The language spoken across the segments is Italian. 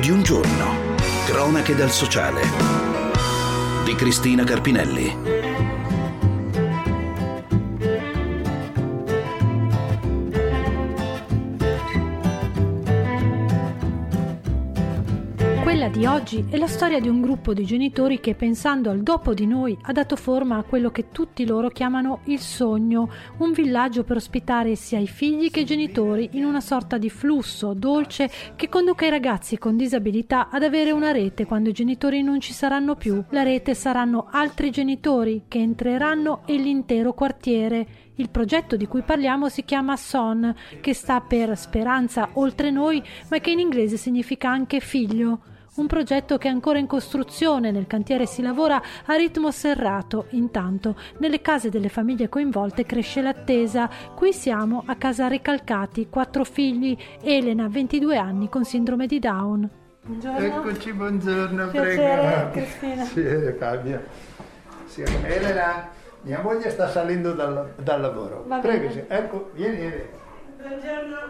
Di un giorno. Cronache dal sociale. Di Cristina Carpinelli. Di oggi è la storia di un gruppo di genitori che, pensando al dopo di noi, ha dato forma a quello che tutti loro chiamano il sogno, un villaggio per ospitare sia i figli che i genitori in una sorta di flusso dolce che conduca i ragazzi con disabilità ad avere una rete quando i genitori non ci saranno più. La rete saranno altri genitori che entreranno e l'intero quartiere. Il progetto di cui parliamo si chiama SON, che sta per Speranza oltre noi, ma che in inglese significa anche figlio. Un progetto che è ancora in costruzione, nel cantiere si lavora a ritmo serrato. Intanto, nelle case delle famiglie coinvolte cresce l'attesa. Qui siamo a casa Recalcati, quattro figli, Elena, 22 anni, con sindrome di Down. Buongiorno. Eccoci, buongiorno, Piacere, prego. Cristina. Sì, Fabio. Sì, Elena, mia moglie sta salendo dal, dal lavoro. Va prego, sì. ecco, vieni, vieni.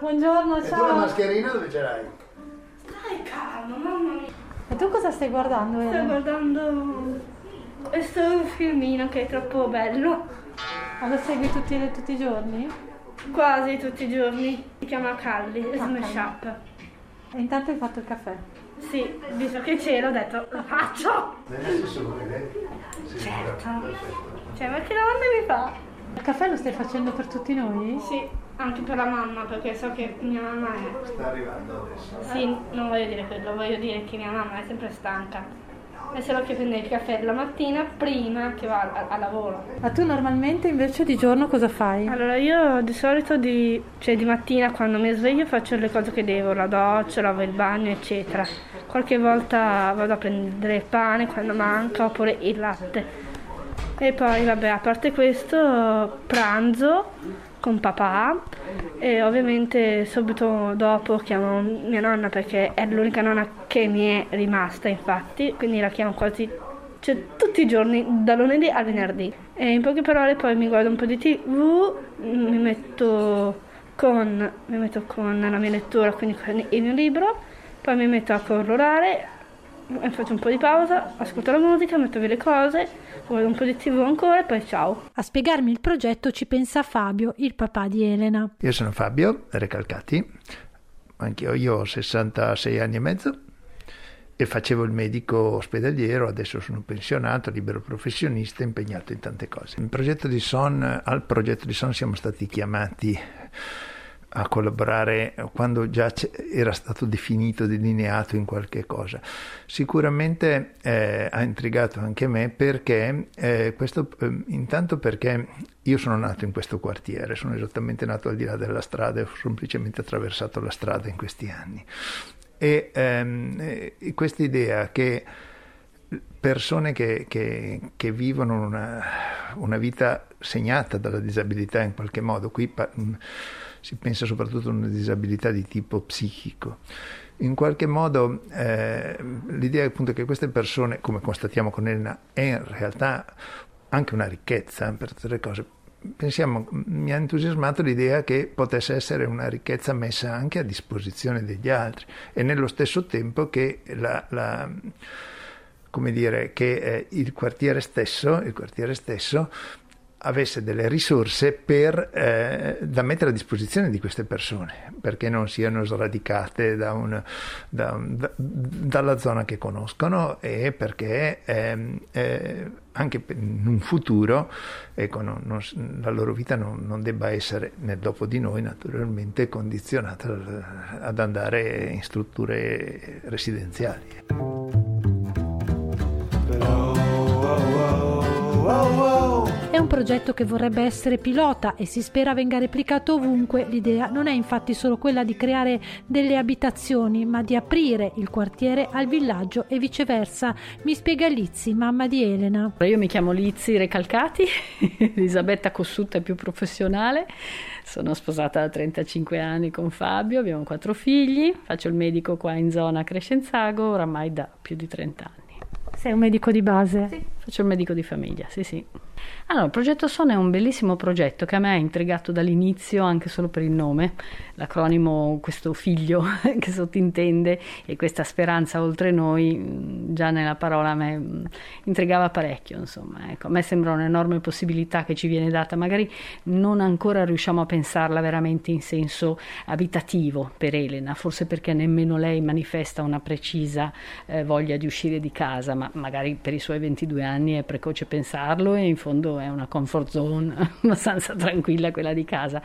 Buongiorno, E tu la ciao. mascherina dove ce l'hai? Dai calma, mamma mia. E tu cosa stai guardando, Sto Elena? guardando questo filmino che è troppo bello. Ma lo segui tutti, tutti i giorni? Quasi tutti i giorni. Si chiama Calli, Smash Calli. Up. E intanto hai fatto il caffè. Sì, visto che c'ero ho detto lo faccio. Nelle sole? Sì, Certo. perfetto. Cioè, ma che domande mi fa? Il caffè lo stai facendo per tutti noi? Sì, anche per la mamma, perché so che mia mamma è... Sta arrivando adesso. Sì, non voglio dire quello, voglio dire che mia mamma è sempre stanca. È solo che prende il caffè la mattina prima che va a, a lavoro. Ma tu normalmente invece di giorno cosa fai? Allora io di solito di, cioè di mattina quando mi sveglio faccio le cose che devo, la doccia, lavo il bagno eccetera. Qualche volta vado a prendere il pane quando manca oppure il latte. E poi vabbè a parte questo pranzo con papà e ovviamente subito dopo chiamo mia nonna perché è l'unica nonna che mi è rimasta infatti, quindi la chiamo quasi cioè, tutti i giorni, da lunedì al venerdì. E in poche parole poi mi guardo un po' di tv, mi metto con, mi metto con la mia lettura, quindi con il mio libro, poi mi metto a colorare, faccio un po' di pausa, ascolto la musica, metto via le cose, guardo un po' di tv ancora e poi ciao. A spiegarmi il progetto ci pensa Fabio, il papà di Elena. Io sono Fabio Recalcati, anch'io io ho 66 anni e mezzo e facevo il medico ospedaliero, adesso sono pensionato, libero professionista, impegnato in tante cose. Il progetto di Son, al progetto di Son siamo stati chiamati a collaborare quando già era stato definito, delineato in qualche cosa. Sicuramente eh, ha intrigato anche me perché eh, questo, eh, intanto perché io sono nato in questo quartiere, sono esattamente nato al di là della strada e ho semplicemente attraversato la strada in questi anni. E ehm, eh, questa idea che persone che, che- che vivono una, una vita segnata dalla disabilità in qualche modo, qui pa- si pensa soprattutto a una disabilità di tipo psichico. In qualche modo eh, l'idea appunto che queste persone, come constatiamo con Elena, è in realtà anche una ricchezza per tutte le cose. Pensiamo, mi ha entusiasmato l'idea che potesse essere una ricchezza messa anche a disposizione degli altri e nello stesso tempo che la, la- come dire, che eh, il quartiere stesso, il quartiere stesso avesse delle risorse per, eh, da mettere a disposizione di queste persone, perché non siano sradicate da un- da da- dalla zona che conoscono e perché ehm, eh, anche in un futuro ecco, non- non la loro vita non, non debba essere, nel dopo di noi naturalmente, condizionata ad andare in strutture residenziali. È un progetto che vorrebbe essere pilota e si spera venga replicato ovunque. L'idea non è infatti solo quella di creare delle abitazioni, ma di aprire il quartiere al villaggio e viceversa. Mi spiega Lizzi, mamma di Elena. Io mi chiamo Lizzi Recalcati, Elisabetta Cossutta è più professionale, sono sposata da 35 anni con Fabio, abbiamo quattro figli, faccio il medico qua in zona Crescenzago oramai da più di 30 anni. Sei un medico di base? Sì, Faccio il medico di famiglia, sì sì. Allora, il progetto SON è un bellissimo progetto che a me ha intrigato dall'inizio anche solo per il nome, l'acronimo questo figlio che sottintende e questa speranza oltre noi, già nella parola a me intrigava parecchio, insomma, ecco, a me sembra un'enorme possibilità che ci viene data, magari non ancora riusciamo a pensarla veramente in senso abitativo per Elena, forse perché nemmeno lei manifesta una precisa eh, voglia di uscire di casa, ma magari per i suoi 22 anni è precoce pensarlo e in fondo è una comfort zone abbastanza tranquilla quella di casa,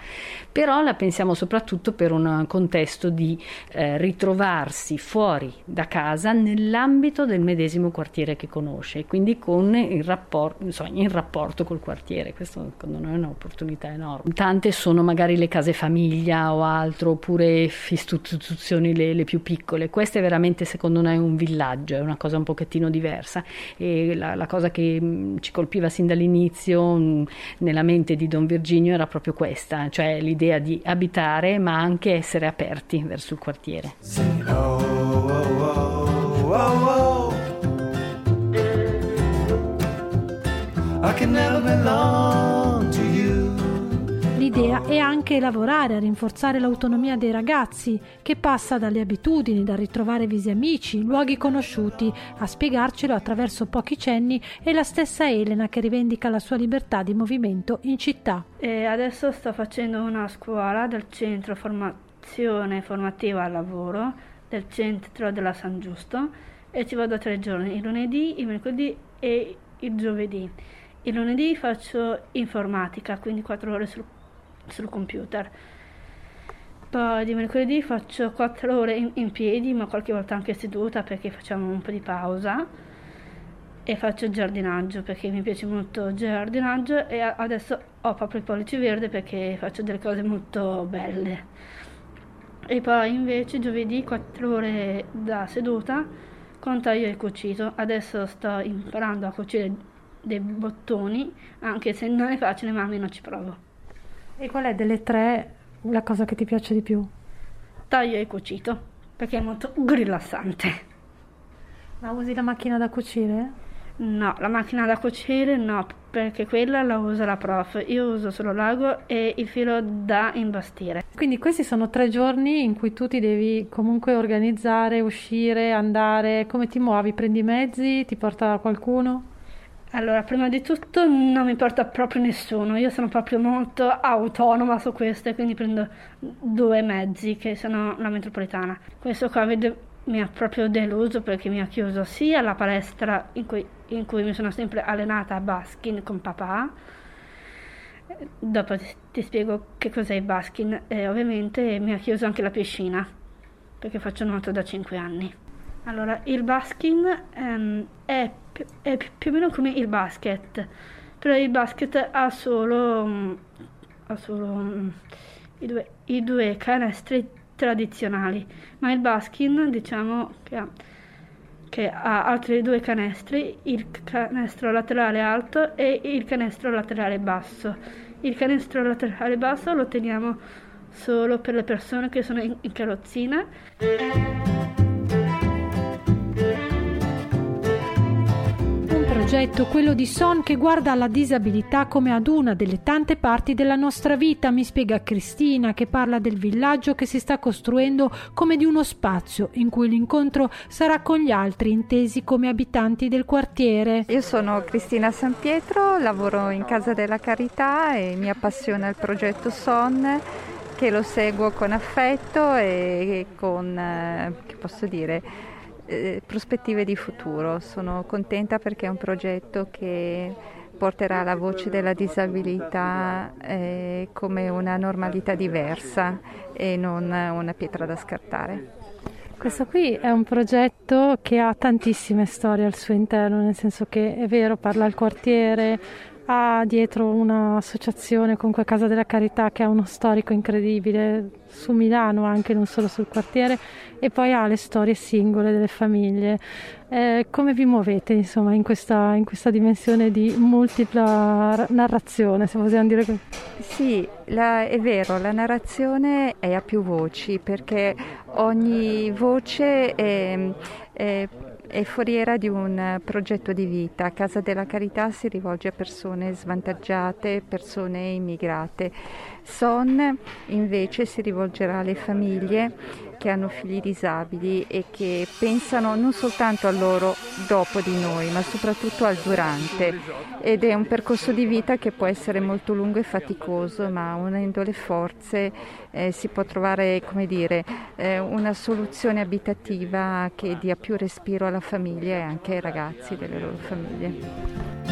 però la pensiamo soprattutto per un contesto di eh, ritrovarsi fuori da casa nell'ambito del medesimo quartiere che conosce, quindi con il rapporto, insomma, in rapporto col quartiere, questo secondo noi è un'opportunità enorme. Tante sono magari le case famiglia o altro, oppure istituzioni le, le più piccole, questo è veramente secondo noi un villaggio, è una cosa un pochettino diversa. E la, la cosa che mm, ci colpiva sin dall'inizio all'inizio mm, nella mente di Don Virginio era proprio questa, cioè l'idea di abitare ma anche essere aperti verso il quartiere. I can never you. L'idea è anche lavorare a rinforzare l'autonomia dei ragazzi, che passa dalle abitudini, dal ritrovare visi amici, luoghi conosciuti, a spiegarcelo attraverso pochi cenni è la stessa Elena che rivendica la sua libertà di movimento in città. E adesso sto facendo una scuola del centro formazione formativa al lavoro del centro della San Giusto e ci vado tre giorni, il lunedì, il mercoledì e il giovedì. Il lunedì faccio informatica, quindi quattro ore sul sul computer. Poi di mercoledì faccio 4 ore in, in, piedi, ma qualche volta anche seduta perché facciamo un po' di pausa. E faccio giardinaggio perché mi piace molto il giardinaggio e adesso ho proprio il pollice verde perché faccio delle cose molto belle. E poi invece giovedì 4 ore da seduta con taglio e cucito. Adesso sto imparando a cucire dei bottoni, anche se non è facile, ma almeno ci provo. E qual è delle tre la cosa che ti piace di più? Taglio e cucito, perché è molto rilassante. Ma usi la macchina da cucire? No, la macchina da cucire no, perché quella la usa la prof. Io uso solo l'ago e il filo da imbastire. Quindi questi sono tre giorni in cui tu ti devi comunque organizzare, uscire, andare. Come ti muovi? Prendi i mezzi? Ti porta qualcuno? Allora, prima di tutto non mi porta proprio nessuno, io sono proprio molto autonoma su questo quindi prendo due mezzi che sono la metropolitana. Questo Covid mi ha proprio deluso perché mi ha chiuso sia la palestra in cui, in cui mi sono sempre allenata a baskin con papà, dopo ti, spiego che cos'è il baskin, e ovviamente mi ha chiuso anche la piscina perché faccio nuoto da 5 anni. Allora, il baskin um, è, è, più o meno come il basket, però il basket ha solo, um, ha solo um, i, due, i, due, canestri tradizionali, ma il baskin diciamo che ha, che ha altri due canestri, il canestro laterale alto e il canestro laterale basso. Il canestro laterale basso lo teniamo solo per le persone che sono in, in carrozzina. Progetto, quello di Son, che guarda alla disabilità come ad una delle tante parti della nostra vita, mi spiega Cristina, che parla del villaggio che si sta costruendo come di uno spazio in cui l'incontro sarà con gli altri, intesi come abitanti del quartiere. Io sono Cristina San Pietro, lavoro in Casa della Carità e mi appassiona il progetto Son che lo seguo con affetto e con, eh, che posso dire, eh, prospettive di futuro. Sono contenta perché è un progetto che porterà la voce della disabilità eh, come una normalità diversa e non una pietra da scartare. Questo qui è un progetto che ha tantissime storie al suo interno, nel senso che è vero, parla al quartiere, ha dietro un'associazione, comunque Casa della Carità, che ha uno storico incredibile su Milano, anche non solo sul quartiere, e poi ha le storie singole delle famiglie. Eh, come vi muovete insomma in questa, in questa dimensione di multipla narrazione, se possiamo dire così? Sì, la, è vero, la narrazione è a più voci perché ogni voce è, è è foriera di un progetto di vita. Casa della Carità si rivolge a persone svantaggiate, persone immigrate. Son invece si rivolgerà alle famiglie che hanno figli disabili e che pensano non soltanto al loro dopo di noi, ma soprattutto al durante. Ed è un percorso di vita che può essere molto lungo e faticoso, ma unendo le forze eh, si può trovare dire, eh, una soluzione abitativa che dia più respiro alla famiglia e anche ai ragazzi delle loro famiglie.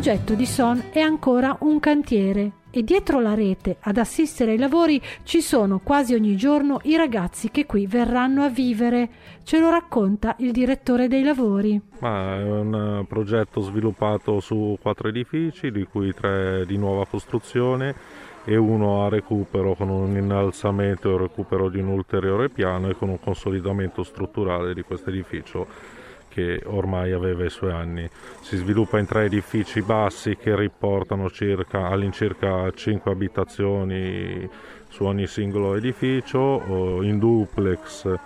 Progetto di Son è ancora un cantiere e dietro la rete ad assistere ai lavori ci sono quasi ogni giorno i ragazzi che qui verranno a vivere. Ce lo racconta il direttore dei lavori. Ma è un progetto sviluppato su quattro edifici, di cui tre di nuova costruzione e uno a recupero con un innalzamento e un recupero di un ulteriore piano e con un consolidamento strutturale di questo edificio che ormai aveva i suoi anni. Si sviluppa in tre edifici bassi che riportano circa, all'incirca 5 abitazioni su ogni singolo edificio, in duplex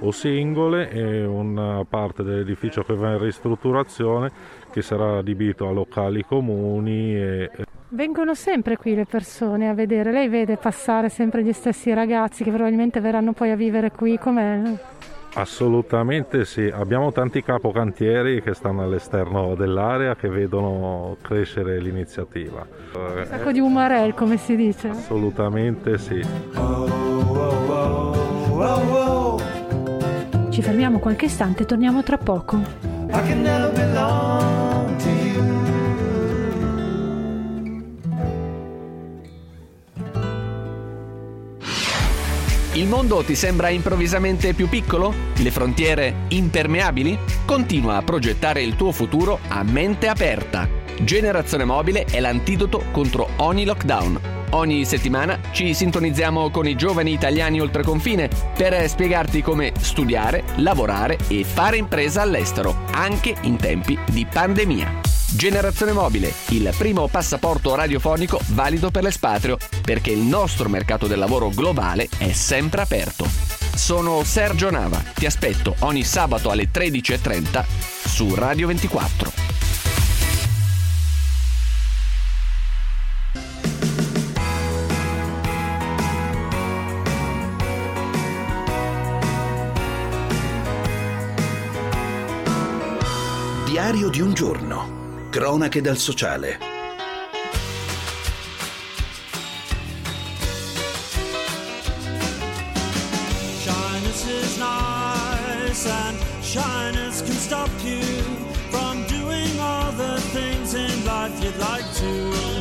o singole e una parte dell'edificio che va in ristrutturazione che sarà adibito a locali comuni. E... Vengono sempre qui le persone a vedere, lei vede passare sempre gli stessi ragazzi che probabilmente verranno poi a vivere qui, com'è? Assolutamente sì, abbiamo tanti capocantieri che stanno all'esterno dell'area che vedono crescere l'iniziativa. Un sacco di umarel come si dice. Assolutamente sì. Ci fermiamo qualche istante e torniamo tra poco. Il mondo ti sembra improvvisamente più piccolo? Le frontiere impermeabili? Continua a progettare il tuo futuro a mente aperta. Generazione Mobile è l'antidoto contro ogni lockdown. Ogni settimana ci sintonizziamo con i giovani italiani oltre confine per spiegarti come studiare, lavorare e fare impresa all'estero, anche in tempi di pandemia. Generazione Mobile, il primo passaporto radiofonico valido per l'espatrio, perché il nostro mercato del lavoro globale è sempre aperto. Sono Sergio Nava, ti aspetto ogni sabato alle 13.30 su Radio 24. Diario di un giorno. Cronache dal sociale. Shyness is nice and like to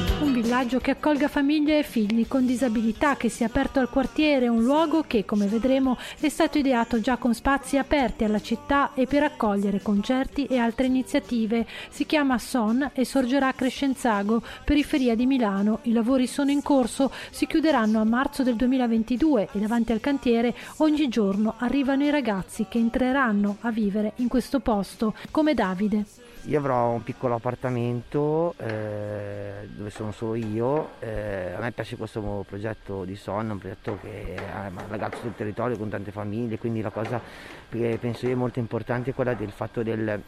villaggio che accolga famiglie e figli con disabilità che sia aperto al quartiere, un luogo che, come vedremo, è stato ideato già con spazi aperti alla città e per accogliere concerti e altre iniziative. Si chiama Son e sorgerà a Crescenzago, periferia di Milano. I lavori sono in corso, si chiuderanno a marzo del 2022 e davanti al cantiere ogni giorno arrivano i ragazzi che entreranno a vivere in questo posto, come Davide. Io avrò un piccolo appartamento eh, dove sono solo io, eh, a me piace questo progetto di sonno, un progetto che ha ragazzo sul territorio con tante famiglie, quindi la cosa che penso io è molto importante è quella del fatto del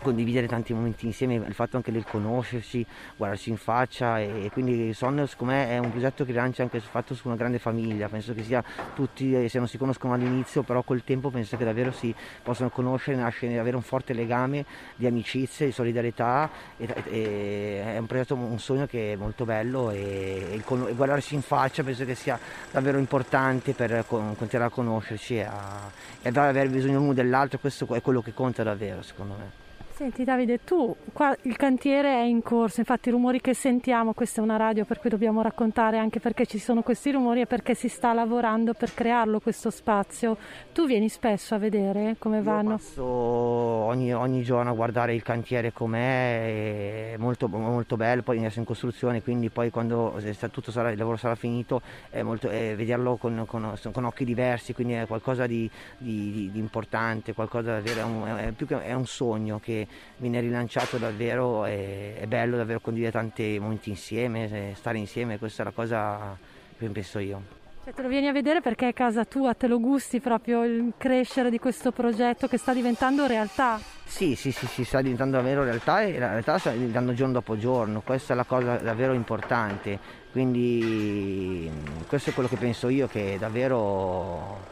condividere tanti momenti insieme, il fatto anche del conoscersi, guardarsi in faccia e, e quindi Sonno secondo me è un progetto che lancia anche fatto su una grande famiglia, penso che sia tutti, eh, se non si conoscono all'inizio, però col tempo penso che davvero si possano conoscere, nascere, avere un forte legame di amicizia, di solidarietà e, e, è un progetto, un sogno che è molto bello e, e, guardarsi in faccia penso che sia davvero importante per con, continuare a conoscerci e, a, e ad avere bisogno l'uno dell'altro, questo è quello che conta davvero secondo me. Senti Davide, tu qua il cantiere è in corso, infatti i rumori che sentiamo, questa è una radio per cui dobbiamo raccontare anche perché ci sono questi rumori e perché si sta lavorando per crearlo questo spazio. Tu vieni spesso a vedere come Io vanno? Passo ogni, ogni, giorno a guardare il cantiere com'è, è molto, molto bello, poi adesso in costruzione, quindi poi quando tutto sarà, il lavoro sarà finito è molto, è vederlo con, con, con, occhi diversi, quindi è qualcosa di, di, di importante, qualcosa davvero, è, è, più che, è un sogno che viene rilanciato davvero, è, è bello davvero condividere tanti momenti insieme, stare insieme, questa è la cosa che penso io. Cioè, te lo vieni a vedere perché è casa tua, te lo gusti proprio il crescere di questo progetto che sta diventando realtà? Sì, sì, sì, sì, sta diventando davvero realtà e la realtà sta diventando giorno dopo giorno, questa è la cosa davvero importante, quindi questo è quello che penso io che davvero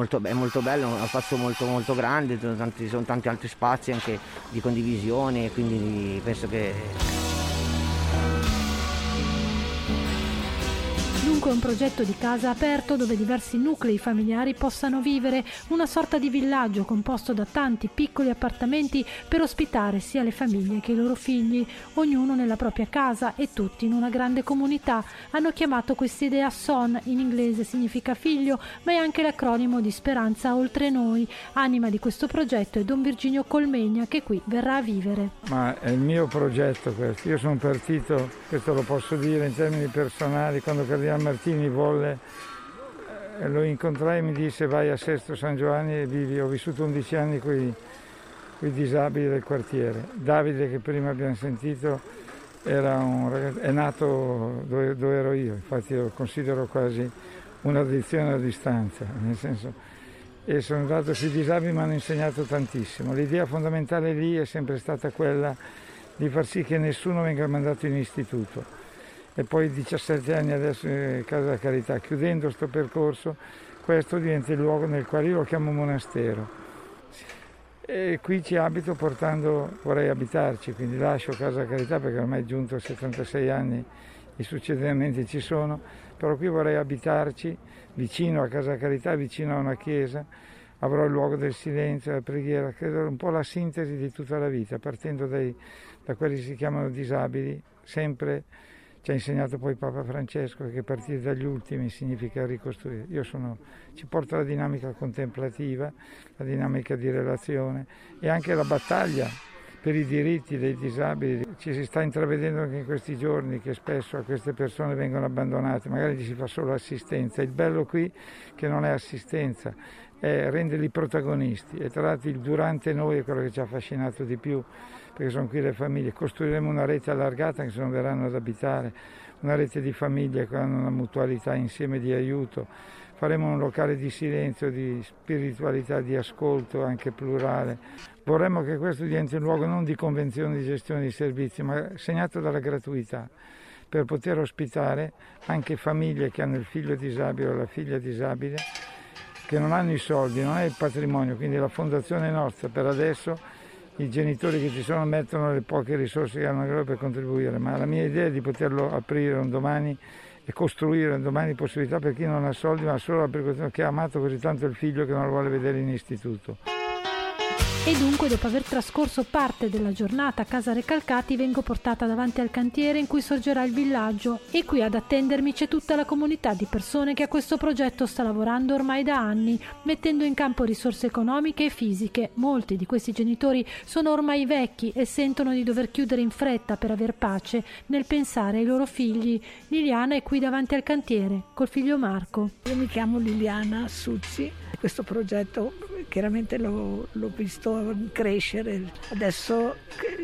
molto, è molto bello, è uno spazio molto, molto grande, ci sono tanti altri spazi anche di condivisione, quindi penso che Dunque un progetto di casa aperto dove diversi nuclei familiari possano vivere, una sorta di villaggio composto da tanti piccoli appartamenti per ospitare sia le famiglie che i loro figli, ognuno nella propria casa e tutti in una grande comunità. Hanno chiamato questa idea SON, in inglese significa figlio, ma è anche l'acronimo di Speranza Oltre Noi. Anima di questo progetto è Don Virginio Colmegna che qui verrà a vivere. Ma è il mio progetto questo, io sono partito, questo lo posso dire in termini personali, quando Cardinale Martini volle, eh, lo incontrai e mi disse vai a Sesto San Giovanni e vivi, ho vissuto 11 anni con i disabili del quartiere. Davide che prima abbiamo sentito ragazzo, è nato dove, dove, ero io, infatti lo considero quasi un'addizione a distanza, nel senso, e sono andato sui disabili mi hanno insegnato tantissimo. L'idea fondamentale lì è sempre stata quella di far sì che nessuno venga mandato in istituto e poi 17 anni adesso in Casa della Carità. Chiudendo questo percorso, questo diventa il luogo nel quale io lo chiamo monastero. E qui ci abito portando, vorrei abitarci, quindi lascio Casa Carità perché ormai è giunto a 76 anni, i succedimenti ci sono, però qui vorrei abitarci vicino a Casa Carità, vicino a una chiesa, avrò il luogo del silenzio, della preghiera, credo un po' la sintesi di tutta la vita, partendo dai, da quelli che si chiamano disabili, sempre ci ha insegnato poi Papa Francesco che partire dagli ultimi significa ricostruire. Io sono, ci porta la dinamica contemplativa, la dinamica di relazione e anche la battaglia per i diritti dei disabili. Ci si sta intravedendo anche in questi giorni che spesso a queste persone vengono abbandonate, magari gli si fa solo assistenza. Il bello qui che non è assistenza, è renderli protagonisti e tra l'altro il durante noi è quello che ci ha affascinato di più perché sono qui le famiglie, costruiremo una rete allargata che se non verranno ad abitare, una rete di famiglie che hanno una mutualità insieme di aiuto, faremo un locale di silenzio, di spiritualità, di ascolto anche plurale. Vorremmo che questo diventi un luogo non di convenzione di gestione di servizi, ma segnato dalla gratuità per poter ospitare anche famiglie che hanno il figlio disabile o la figlia disabile, che non hanno i soldi, non è il patrimonio, quindi la fondazione nostra per adesso i genitori che ci sono mettono le poche risorse che hanno loro per contribuire, ma la mia idea è di poterlo aprire un domani e costruire un domani possibilità per chi non ha soldi, ma solo per chi ha amato così tanto il figlio che non lo vuole vedere in istituto. E dunque, dopo aver trascorso parte della giornata a casa Recalcati, vengo portata davanti al cantiere in cui sorgerà il villaggio e qui ad attendermi c'è tutta la comunità di persone che a questo progetto sta lavorando ormai da anni, mettendo in campo risorse economiche e fisiche. Molti di questi genitori sono ormai vecchi e sentono di dover chiudere in fretta per aver pace nel pensare ai loro figli. Liliana è qui davanti al cantiere col figlio Marco. Io mi chiamo Liliana Suzzi questo progetto chiaramente l'ho, l'ho, visto crescere. Adesso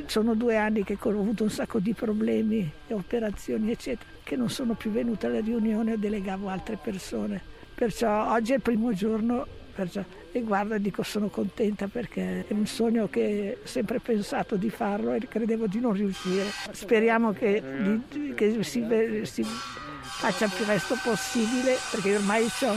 sono due anni che ho avuto un sacco di problemi, operazioni eccetera, che non sono più venuta alla riunione e delegavo altre persone. Perciò oggi è il primo giorno perciò, e guarda dico sono contenta perché è un sogno che ho sempre pensato di farlo e credevo di non riuscire. Speriamo che, che si, si faccia il più presto possibile perché ormai ho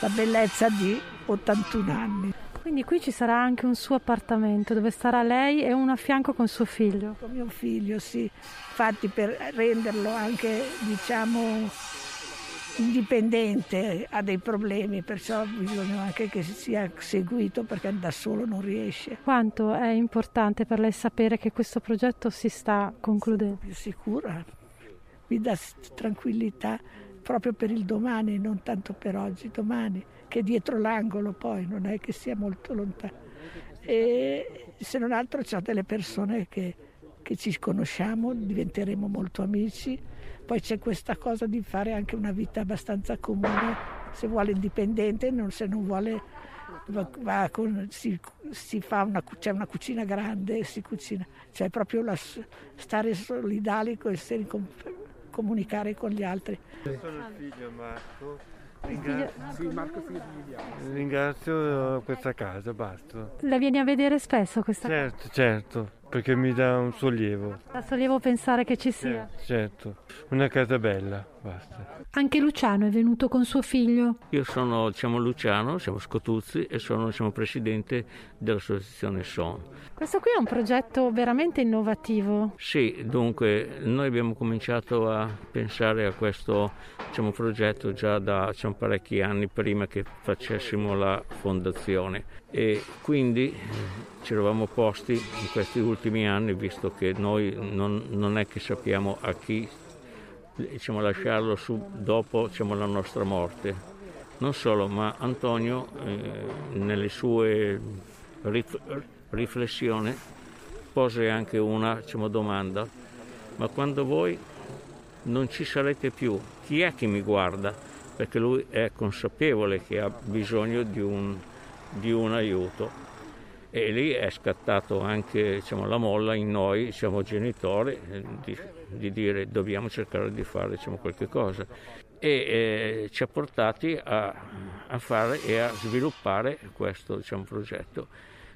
la bellezza di 81 anni. Quindi qui ci sarà anche un suo appartamento dove starà lei e uno a fianco con suo figlio. Con mio figlio, sì. Infatti per renderlo anche, diciamo, indipendente ha dei problemi, perciò bisogna anche che sia seguito perché da solo non riesce. Quanto è importante per lei sapere che questo progetto si sta concludendo? Più sicura, mi dà tranquillità proprio per il domani, non tanto per oggi, domani, che dietro l'angolo poi, non è che sia molto lontano. E se non altro c'è delle persone che, che ci conosciamo, diventeremo molto amici, poi c'è questa cosa di fare anche una vita abbastanza comune, se vuole indipendente, non, se non vuole va- va con- si, si fa una, c'è una cucina grande, si cucina, c'è proprio la stare solidali, com- comunicare con gli altri. Sono il figlio Marco. Ringrazio questa casa, basta. La vieni a vedere spesso questa Certo, certo, perché mi dà un sollievo. cosa? Sollievo pensare che ci sia. Certo, una casa bella, basta. Anche Luciano è venuto con suo figlio. Io sono diciamo, Luciano, siamo Scotuzzi e sono diciamo, presidente dell'associazione SON. Questo qui è un progetto veramente innovativo. Sì, dunque noi abbiamo cominciato a pensare a questo diciamo, progetto già da diciamo, parecchi anni prima che facessimo la fondazione e quindi eh, ci eravamo posti in questi ultimi anni, visto che noi non, non è che sappiamo a chi diciamo, lasciarlo su dopo diciamo, la nostra morte. Non solo, ma Antonio eh, nelle sue rif- riflessioni pose anche una diciamo, domanda, ma quando voi non ci sarete più, chi è che mi guarda? Perché lui è consapevole che ha bisogno di un, di un aiuto. E lì è scattato anche diciamo, la molla in noi, diciamo, genitori, eh, di, di dire dobbiamo cercare di fare diciamo, qualche cosa. E eh, ci ha portati a, a fare e a sviluppare questo diciamo, progetto.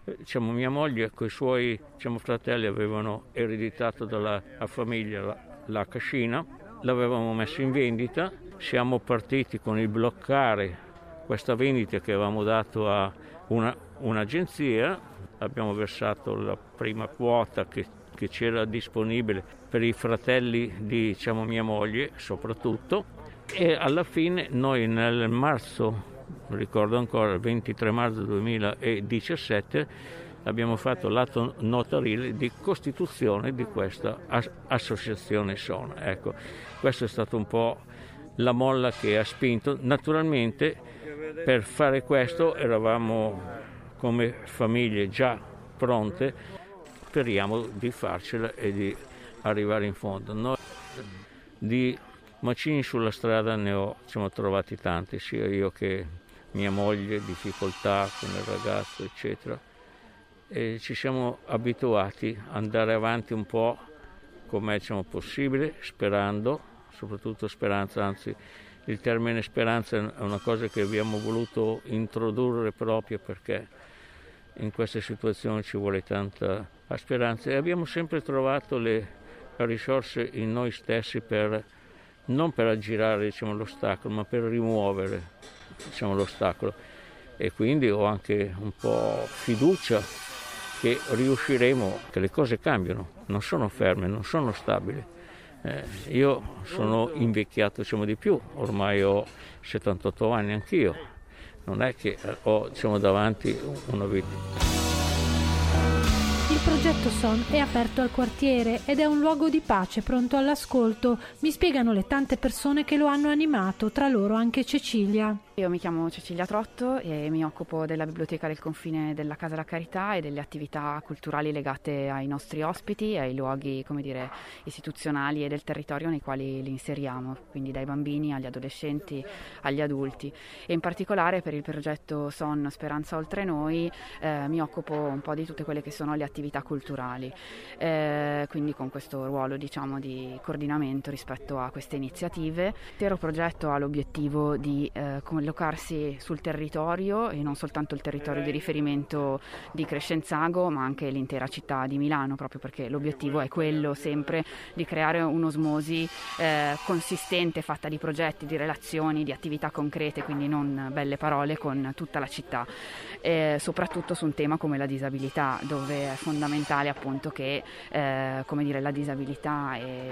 Eh, Diciamo, mia moglie con i suoi diciamo, fratelli avevano ereditato dalla famiglia la, la cascina, l'avevamo messa in vendita, siamo partiti con il bloccare questa vendita che avevamo dato a una- un'agenzia, abbiamo versato la prima quota che, che c'era disponibile per i fratelli di diciamo, mia moglie soprattutto e alla fine noi nel marzo, ricordo ancora, il 23 marzo 2017 abbiamo fatto l'atto notarile di costituzione di questa as- associazione SON. Ecco, questo è stato un po' la molla che ha spinto. Naturalmente per fare questo eravamo come famiglie già pronte, speriamo di farcela e di arrivare in fondo. Noi di macini sulla strada ne ho diciamo, trovati tanti, sia io che mia moglie, difficoltà con il ragazzo, eccetera. E ci siamo abituati ad andare avanti un po' come diciamo, possibile, sperando, soprattutto speranza, anzi il termine speranza è una cosa che abbiamo voluto introdurre proprio perché in queste situazioni ci vuole tanta speranza e abbiamo sempre trovato le risorse in noi stessi per non per aggirare diciamo, l'ostacolo, ma per rimuovere diciamo, l'ostacolo. E quindi ho anche un po' fiducia che riusciremo, che le cose cambiano, non sono ferme, non sono stabili. Eh, io sono invecchiato diciamo, di più, ormai ho 78 anni anch'io, non è che ho diciamo, davanti una vita. Il progetto SON è aperto al quartiere ed è un luogo di pace pronto all'ascolto. Mi spiegano le tante persone che lo hanno animato, tra loro anche Cecilia. Io mi chiamo Cecilia Trotto e mi occupo della Biblioteca del Confine della Casa della Carità e delle attività culturali legate ai nostri ospiti ai luoghi, come dire, istituzionali e del territorio nei quali li inseriamo, quindi dai bambini agli adolescenti agli adulti. E in particolare per il progetto SON Speranza Oltre Noi eh, mi occupo un po' di tutte quelle che sono le attività culturali, eh, quindi con questo ruolo diciamo di coordinamento rispetto a queste iniziative. L'intero progetto ha l'obiettivo di eh, collocarsi sul territorio e non soltanto il territorio di riferimento di Crescenzago ma anche l'intera città di Milano proprio perché l'obiettivo è quello sempre di creare un'osmosi eh, consistente fatta di progetti, di relazioni, di attività concrete quindi non belle parole con tutta la città eh, soprattutto su un tema come la disabilità dove è fondamentale appunto che eh, come dire, la disabilità e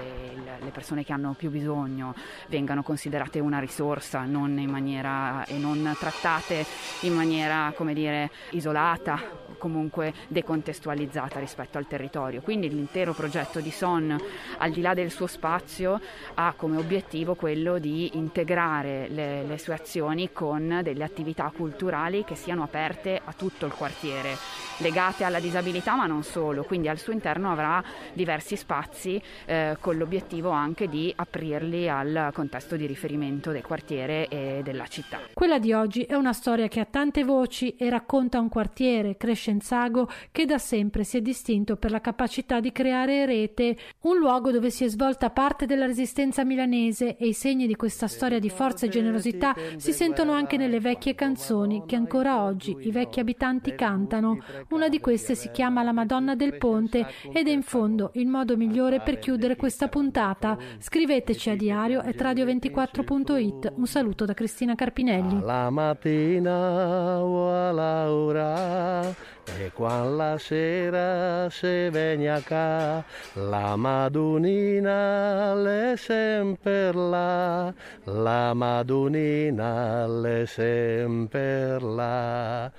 le persone che hanno più bisogno vengano considerate una risorsa non in maniera e non trattate in maniera come dire isolata comunque decontestualizzata rispetto al territorio quindi l'intero progetto di SON al di là del suo spazio ha come obiettivo quello di integrare le, le sue azioni con delle attività culturali che siano aperte a tutto il quartiere legate alla disabilità ma non solo, quindi al suo interno avrà diversi spazi eh, con l'obiettivo anche di aprirli al contesto di riferimento del quartiere e della città. Città. Quella di oggi è una storia che ha tante voci e racconta un quartiere, Crescenzago, che da sempre si è distinto per la capacità di creare rete, un luogo dove si è svolta parte della resistenza milanese e i segni di questa storia di forza e generosità si sentono anche nelle vecchie canzoni che ancora oggi i vecchi abitanti cantano. Una di queste si chiama La Madonna del Ponte ed è in fondo il modo migliore per chiudere questa puntata. Scriveteci a diario e radio24.it. Un saluto da Cristina Carpinelli. La mattina o alla ora e quando la sera se vegna ca la madunina le sempre là la madunina le sempre là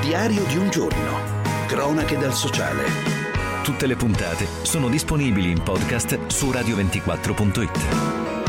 Diario di un giorno. Cronache dal sociale. Tutte le puntate sono disponibili in podcast su radio24.it.